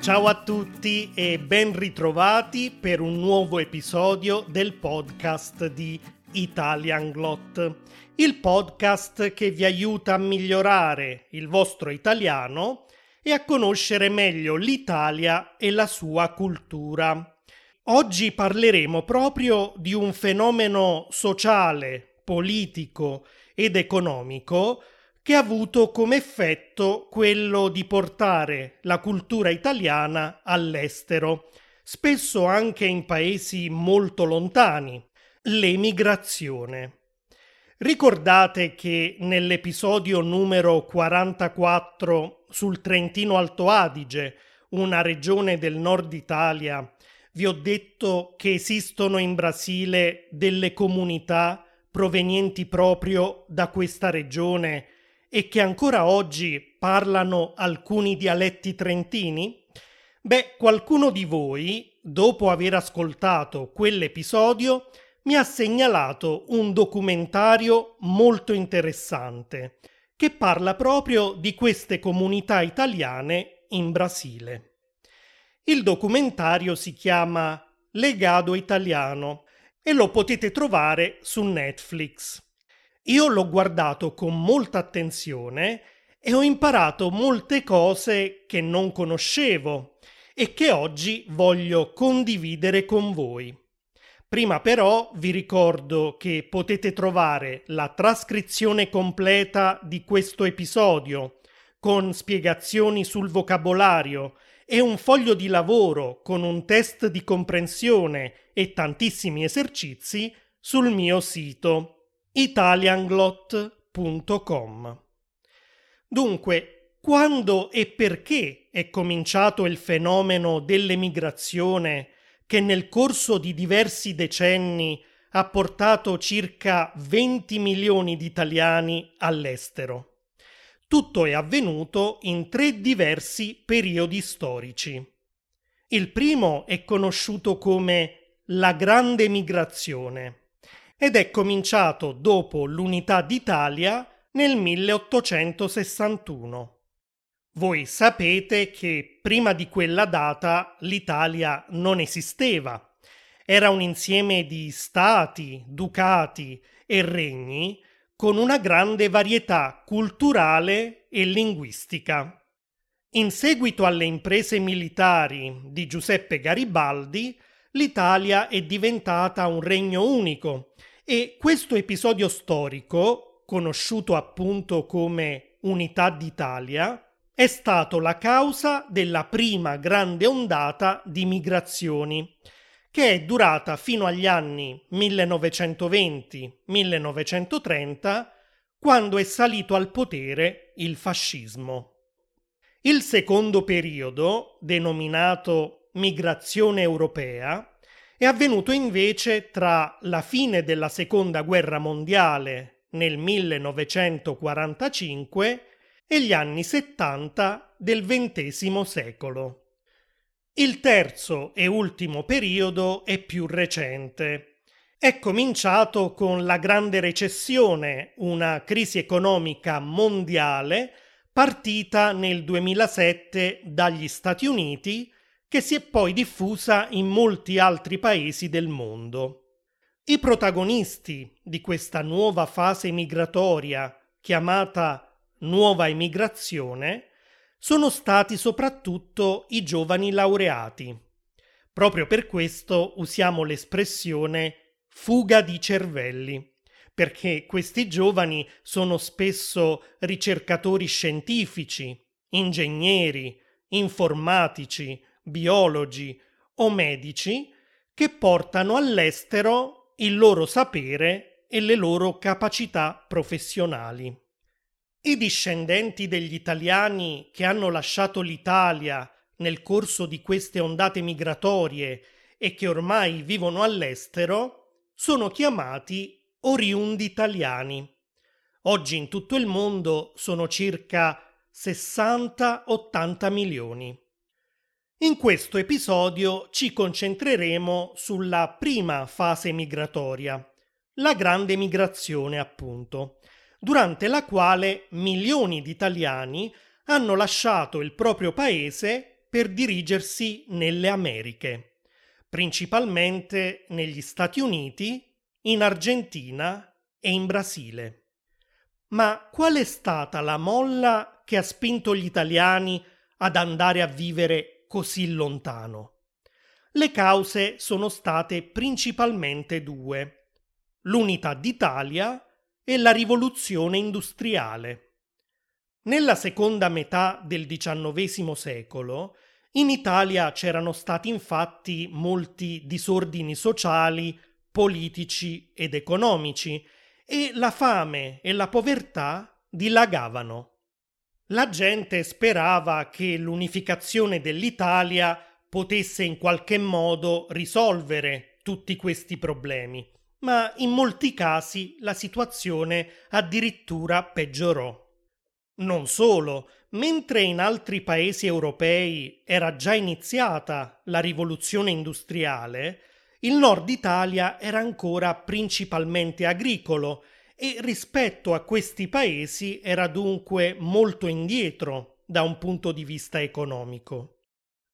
Ciao a tutti e ben ritrovati per un nuovo episodio del podcast di Italian Glot, il podcast che vi aiuta a migliorare il vostro italiano e a conoscere meglio l'Italia e la sua cultura. Oggi parleremo proprio di un fenomeno sociale, politico ed economico che ha avuto come effetto quello di portare la cultura italiana all'estero, spesso anche in paesi molto lontani, l'emigrazione. Ricordate che nell'episodio numero 44 sul Trentino Alto Adige, una regione del nord Italia, vi ho detto che esistono in Brasile delle comunità provenienti proprio da questa regione e che ancora oggi parlano alcuni dialetti trentini? Beh, qualcuno di voi, dopo aver ascoltato quell'episodio, mi ha segnalato un documentario molto interessante che parla proprio di queste comunità italiane in Brasile. Il documentario si chiama Legado Italiano e lo potete trovare su Netflix. Io l'ho guardato con molta attenzione e ho imparato molte cose che non conoscevo e che oggi voglio condividere con voi. Prima però vi ricordo che potete trovare la trascrizione completa di questo episodio con spiegazioni sul vocabolario e un foglio di lavoro con un test di comprensione e tantissimi esercizi sul mio sito italianglot.com. Dunque, quando e perché è cominciato il fenomeno dell'emigrazione che nel corso di diversi decenni ha portato circa 20 milioni di italiani all'estero? Tutto è avvenuto in tre diversi periodi storici. Il primo è conosciuto come la Grande Migrazione ed è cominciato dopo l'unità d'Italia nel 1861. Voi sapete che prima di quella data l'Italia non esisteva. Era un insieme di stati, ducati e regni con una grande varietà culturale e linguistica. In seguito alle imprese militari di Giuseppe Garibaldi, l'Italia è diventata un regno unico e questo episodio storico, conosciuto appunto come Unità d'Italia, è stato la causa della prima grande ondata di migrazioni, che è durata fino agli anni 1920-1930, quando è salito al potere il fascismo. Il secondo periodo, denominato migrazione europea, è avvenuto invece tra la fine della Seconda Guerra Mondiale nel 1945 e gli anni 70 del XX secolo. Il terzo e ultimo periodo è più recente. È cominciato con la grande recessione, una crisi economica mondiale partita nel 2007 dagli Stati Uniti che si è poi diffusa in molti altri paesi del mondo. I protagonisti di questa nuova fase migratoria, chiamata nuova emigrazione, sono stati soprattutto i giovani laureati. Proprio per questo usiamo l'espressione fuga di cervelli, perché questi giovani sono spesso ricercatori scientifici, ingegneri, informatici, biologi o medici che portano all'estero il loro sapere e le loro capacità professionali. I discendenti degli italiani che hanno lasciato l'Italia nel corso di queste ondate migratorie e che ormai vivono all'estero sono chiamati oriundi italiani. Oggi in tutto il mondo sono circa 60-80 milioni. In questo episodio ci concentreremo sulla prima fase migratoria, la grande migrazione appunto, durante la quale milioni di italiani hanno lasciato il proprio paese per dirigersi nelle Americhe, principalmente negli Stati Uniti, in Argentina e in Brasile. Ma qual è stata la molla che ha spinto gli italiani ad andare a vivere così lontano? Le cause sono state principalmente due: l'unità d'Italia e la rivoluzione industriale. Nella seconda metà del XIX secolo in Italia c'erano stati infatti molti disordini sociali, politici ed economici e la fame e la povertà dilagavano. La gente sperava che l'unificazione dell'Italia potesse in qualche modo risolvere tutti questi problemi, ma in molti casi la situazione addirittura peggiorò. Non solo, mentre in altri paesi europei era già iniziata la rivoluzione industriale, il nord Italia era ancora principalmente agricolo e rispetto a questi paesi era dunque molto indietro da un punto di vista economico.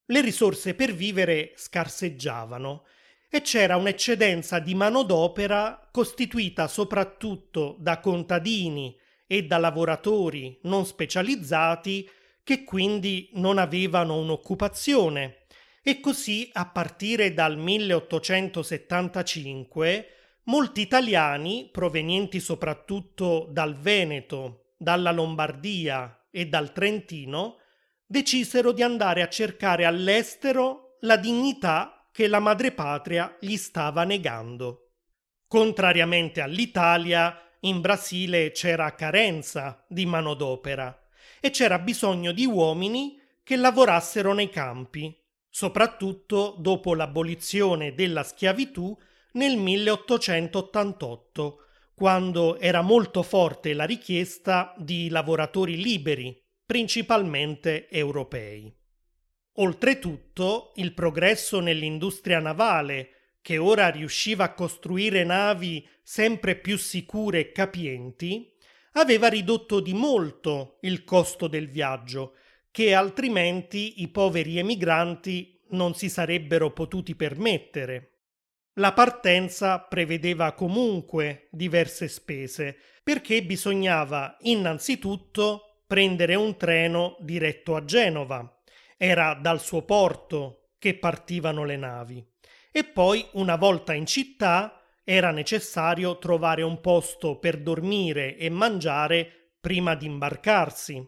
Le risorse per vivere scarseggiavano e c'era un'eccedenza di manodopera costituita soprattutto da contadini e da lavoratori non specializzati che quindi non avevano un'occupazione e così a partire dal 1875 molti italiani provenienti soprattutto dal Veneto, dalla Lombardia e dal Trentino decisero di andare a cercare all'estero la dignità che la madrepatria gli stava negando. Contrariamente all'Italia, in Brasile c'era carenza di manodopera e c'era bisogno di uomini che lavorassero nei campi, soprattutto dopo l'abolizione della schiavitù nel 1888, quando era molto forte la richiesta di lavoratori liberi principalmente europei. Oltretutto, il progresso nell'industria navale, che ora riusciva a costruire navi sempre più sicure e capienti, aveva ridotto di molto il costo del viaggio, che altrimenti i poveri emigranti non si sarebbero potuti permettere. La partenza prevedeva comunque diverse spese, perché bisognava innanzitutto prendere un treno diretto a Genova. Era dal suo porto che partivano le navi. E poi, una volta in città, era necessario trovare un posto per dormire e mangiare prima di imbarcarsi.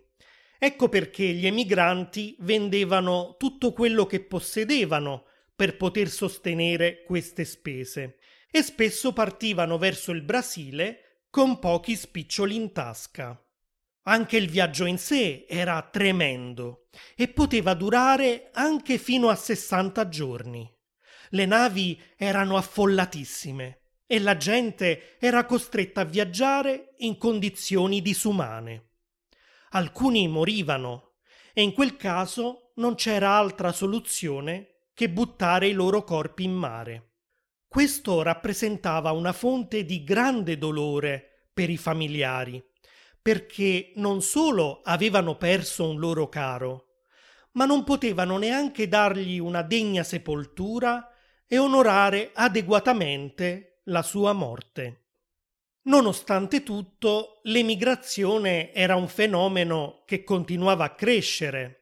Ecco perché gli emigranti vendevano tutto quello che possedevano per poter sostenere queste spese e spesso partivano verso il Brasile con pochi spiccioli in tasca. Anche il viaggio in sé era tremendo e poteva durare anche fino a 60 giorni. Le navi erano affollatissime e la gente era costretta a viaggiare in condizioni disumane. Alcuni morivano e in quel caso non c'era altra soluzione che buttare i loro corpi in mare. Questo rappresentava una fonte di grande dolore per i familiari perché non solo avevano perso un loro caro, ma non potevano neanche dargli una degna sepoltura e onorare adeguatamente la sua morte. Nonostante tutto, l'emigrazione era un fenomeno che continuava a crescere,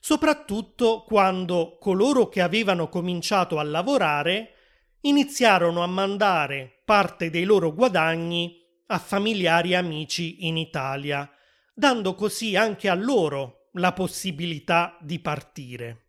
soprattutto quando coloro che avevano cominciato a lavorare iniziarono a mandare parte dei loro guadagni a familiari e amici in Italia, dando così anche a loro la possibilità di partire.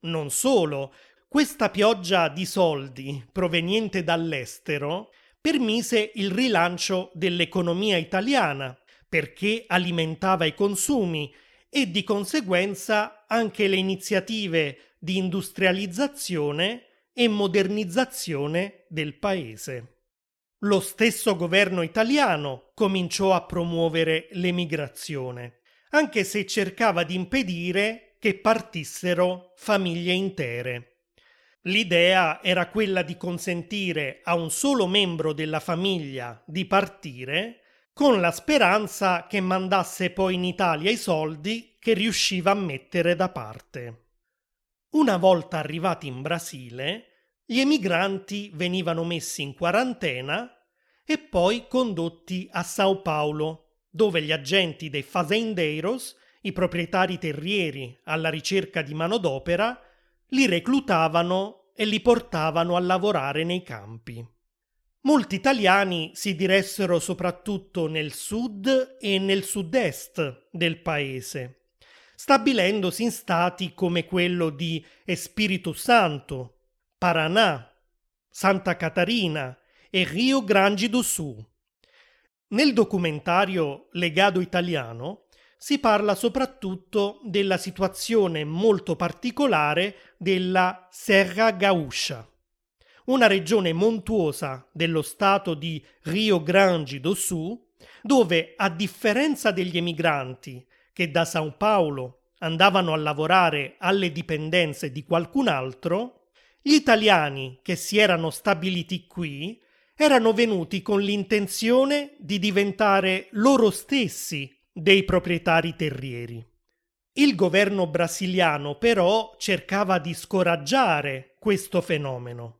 Non solo, questa pioggia di soldi proveniente dall'estero permise il rilancio dell'economia italiana perché alimentava i consumi e di conseguenza anche le iniziative di industrializzazione e modernizzazione del paese. Lo stesso governo italiano cominciò a promuovere l'emigrazione, anche se cercava di impedire che partissero famiglie intere. L'idea era quella di consentire a un solo membro della famiglia di partire con la speranza che mandasse poi in Italia i soldi che riusciva a mettere da parte. Una volta arrivati in Brasile, gli emigranti venivano messi in quarantena e poi condotti a Sao Paulo, dove gli agenti dei fazendeiros, i proprietari terrieri alla ricerca di manodopera, li reclutavano e li portavano a lavorare nei campi. Molti italiani si diressero soprattutto nel sud e nel sud-est del paese, stabilendosi in stati come quello di Espiritu Santo, Paraná, Santa Catarina e Rio Grande do Sul. Nel documentario Legado Italiano si parla soprattutto della situazione molto particolare della Serra Gaúcha una regione montuosa dello stato di Rio Grande do Sul, dove, a differenza degli emigranti che da Sao Paolo andavano a lavorare alle dipendenze di qualcun altro, gli italiani che si erano stabiliti qui erano venuti con l'intenzione di diventare loro stessi dei proprietari terrieri. Il governo brasiliano però cercava di scoraggiare questo fenomeno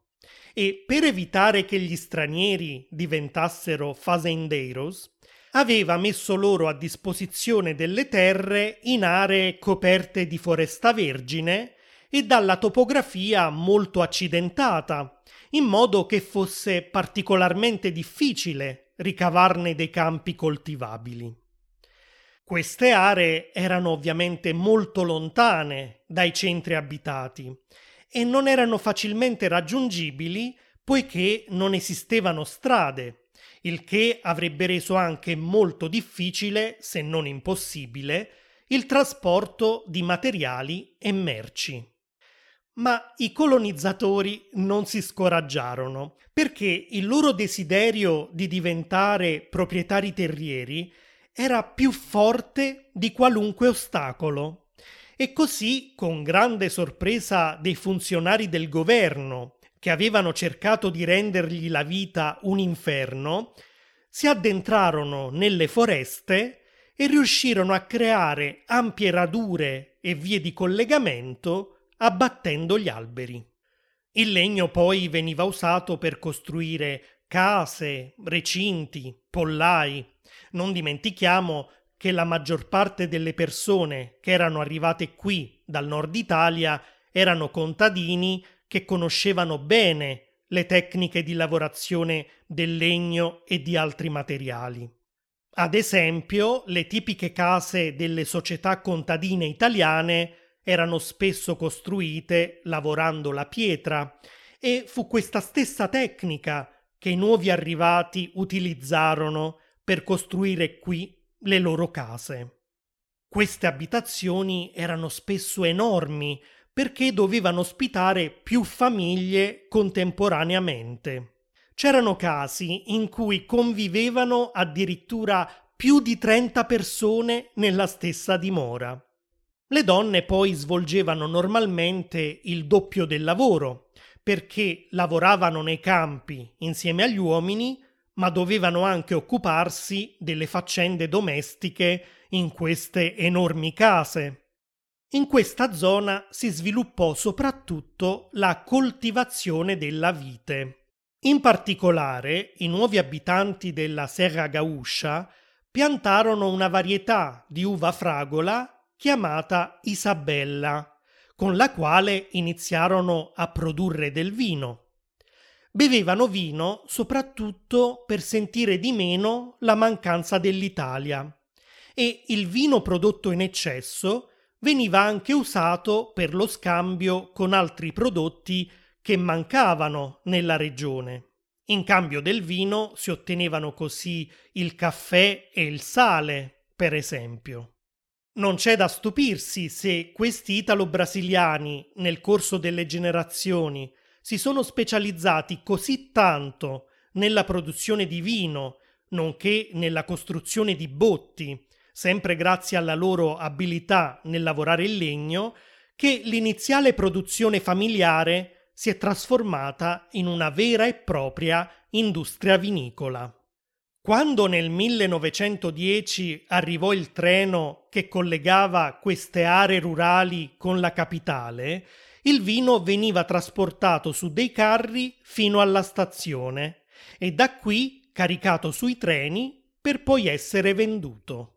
e per evitare che gli stranieri diventassero fazendeiros, aveva messo loro a disposizione delle terre in aree coperte di foresta vergine e dalla topografia molto accidentata, in modo che fosse particolarmente difficile ricavarne dei campi coltivabili. Queste aree erano ovviamente molto lontane dai centri abitati e non erano facilmente raggiungibili poiché non esistevano strade, il che avrebbe reso anche molto difficile, se non impossibile, il trasporto di materiali e merci. Ma i colonizzatori non si scoraggiarono, perché il loro desiderio di diventare proprietari terrieri era più forte di qualunque ostacolo e così, con grande sorpresa dei funzionari del governo, che avevano cercato di rendergli la vita un inferno, si addentrarono nelle foreste e riuscirono a creare ampie radure e vie di collegamento abbattendo gli alberi. Il legno poi veniva usato per costruire case, recinti, pollai. Non dimentichiamo che la maggior parte delle persone che erano arrivate qui dal nord Italia erano contadini che conoscevano bene le tecniche di lavorazione del legno e di altri materiali. Ad esempio, le tipiche case delle società contadine italiane erano spesso costruite lavorando la pietra e fu questa stessa tecnica che i nuovi arrivati utilizzarono per costruire qui le loro case. Queste abitazioni erano spesso enormi perché dovevano ospitare più famiglie contemporaneamente. C'erano casi in cui convivevano addirittura più di 30 persone nella stessa dimora. Le donne poi svolgevano normalmente il doppio del lavoro, perché lavoravano nei campi insieme agli uomini ma dovevano anche occuparsi delle faccende domestiche in queste enormi case. In questa zona si sviluppò soprattutto la coltivazione della vite. In particolare, i nuovi abitanti della Serra Gauscia piantarono una varietà di uva fragola chiamata Isabella, con la quale iniziarono a produrre del vino bevevano vino soprattutto per sentire di meno la mancanza dell'Italia e il vino prodotto in eccesso veniva anche usato per lo scambio con altri prodotti che mancavano nella regione. In cambio del vino si ottenevano così il caffè e il sale, per esempio. Non c'è da stupirsi se questi italo-brasiliani, nel corso delle generazioni, si sono specializzati così tanto nella produzione di vino, nonché nella costruzione di botti, sempre grazie alla loro abilità nel lavorare il legno, che l'iniziale produzione familiare si è trasformata in una vera e propria industria vinicola. Quando nel 1910 arrivò il treno che collegava queste aree rurali con la capitale, il vino veniva trasportato su dei carri fino alla stazione e da qui caricato sui treni per poi essere venduto.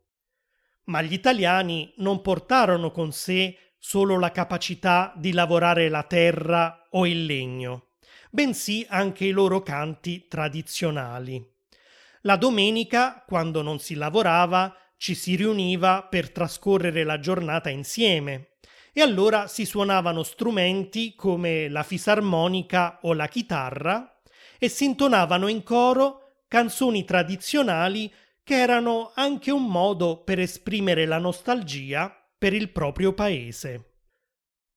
Ma gli italiani non portarono con sé solo la capacità di lavorare la terra o il legno, bensì anche i loro canti tradizionali. La domenica, quando non si lavorava, ci si riuniva per trascorrere la giornata insieme e allora si suonavano strumenti come la fisarmonica o la chitarra e si intonavano in coro canzoni tradizionali che erano anche un modo per esprimere la nostalgia per il proprio paese.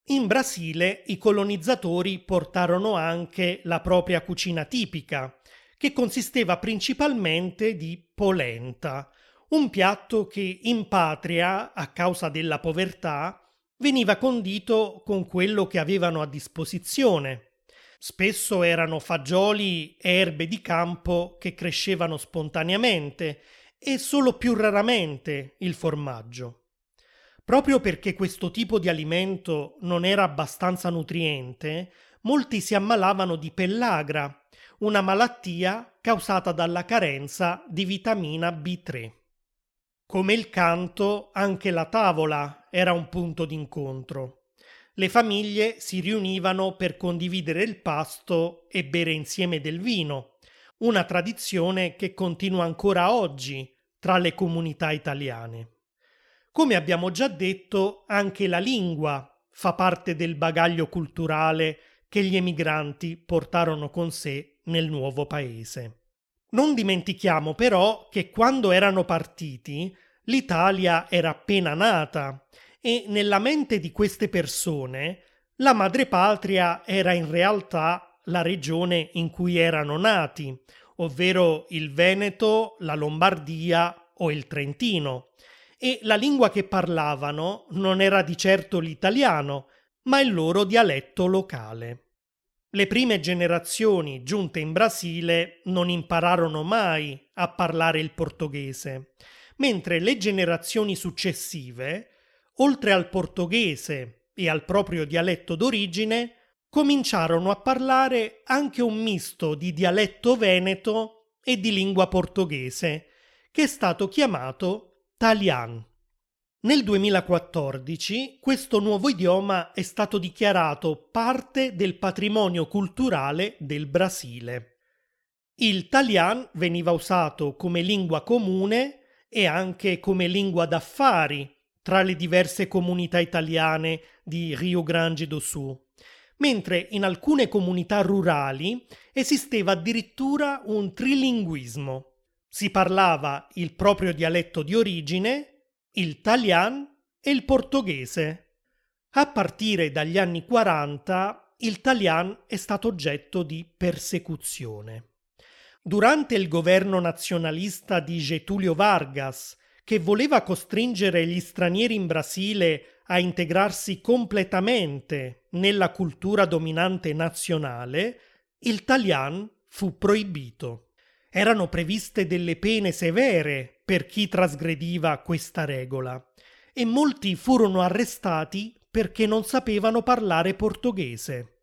In Brasile i colonizzatori portarono anche la propria cucina tipica, che consisteva principalmente di polenta, un piatto che in patria, a causa della povertà, veniva condito con quello che avevano a disposizione. Spesso erano fagioli e erbe di campo che crescevano spontaneamente e solo più raramente il formaggio. Proprio perché questo tipo di alimento non era abbastanza nutriente, molti si ammalavano di pellagra, una malattia causata dalla carenza di vitamina B3. Come il canto, anche la tavola era un punto d'incontro. Le famiglie si riunivano per condividere il pasto e bere insieme del vino, una tradizione che continua ancora oggi tra le comunità italiane. Come abbiamo già detto, anche la lingua fa parte del bagaglio culturale che gli emigranti portarono con sé nel nuovo paese. Non dimentichiamo però che quando erano partiti l'Italia era appena nata e nella mente di queste persone la madrepatria era in realtà la regione in cui erano nati, ovvero il Veneto, la Lombardia o il Trentino, e la lingua che parlavano non era di certo l'italiano, ma il loro dialetto locale. Le prime generazioni giunte in Brasile non impararono mai a parlare il portoghese, mentre le generazioni successive, oltre al portoghese e al proprio dialetto d'origine, cominciarono a parlare anche un misto di dialetto veneto e di lingua portoghese, che è stato chiamato Talian. Nel 2014 questo nuovo idioma è stato dichiarato parte del patrimonio culturale del Brasile. Il Talian veniva usato come lingua comune e anche come lingua d'affari tra le diverse comunità italiane di Rio Grande do Sul, mentre in alcune comunità rurali esisteva addirittura un trilinguismo si parlava il proprio dialetto di origine, il talian e il portoghese. A partire dagli anni 40 il talian è stato oggetto di persecuzione. Durante il governo nazionalista di Getulio Vargas, che voleva costringere gli stranieri in Brasile a integrarsi completamente nella cultura dominante nazionale, il talian fu proibito erano previste delle pene severe per chi trasgrediva questa regola e molti furono arrestati perché non sapevano parlare portoghese.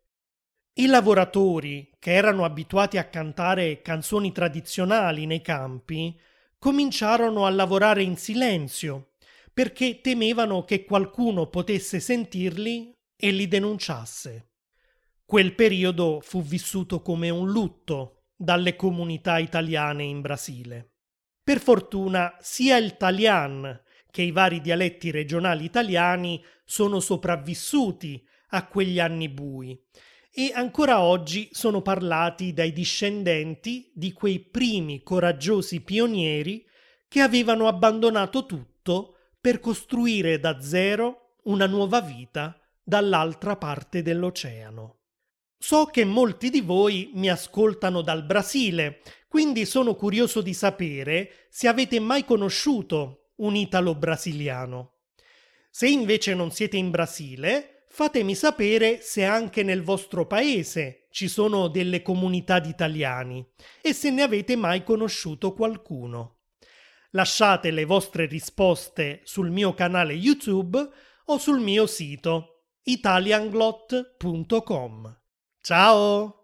I lavoratori, che erano abituati a cantare canzoni tradizionali nei campi, cominciarono a lavorare in silenzio perché temevano che qualcuno potesse sentirli e li denunciasse. Quel periodo fu vissuto come un lutto dalle comunità italiane in Brasile. Per fortuna sia il talian che i vari dialetti regionali italiani sono sopravvissuti a quegli anni bui e ancora oggi sono parlati dai discendenti di quei primi coraggiosi pionieri che avevano abbandonato tutto per costruire da zero una nuova vita dall'altra parte dell'oceano. So che molti di voi mi ascoltano dal Brasile, quindi sono curioso di sapere se avete mai conosciuto un italo-brasiliano. Se invece non siete in Brasile, fatemi sapere se anche nel vostro paese ci sono delle comunità di italiani e se ne avete mai conosciuto qualcuno. Lasciate le vostre risposte sul mio canale YouTube o sul mio sito italianglot.com. Ciao!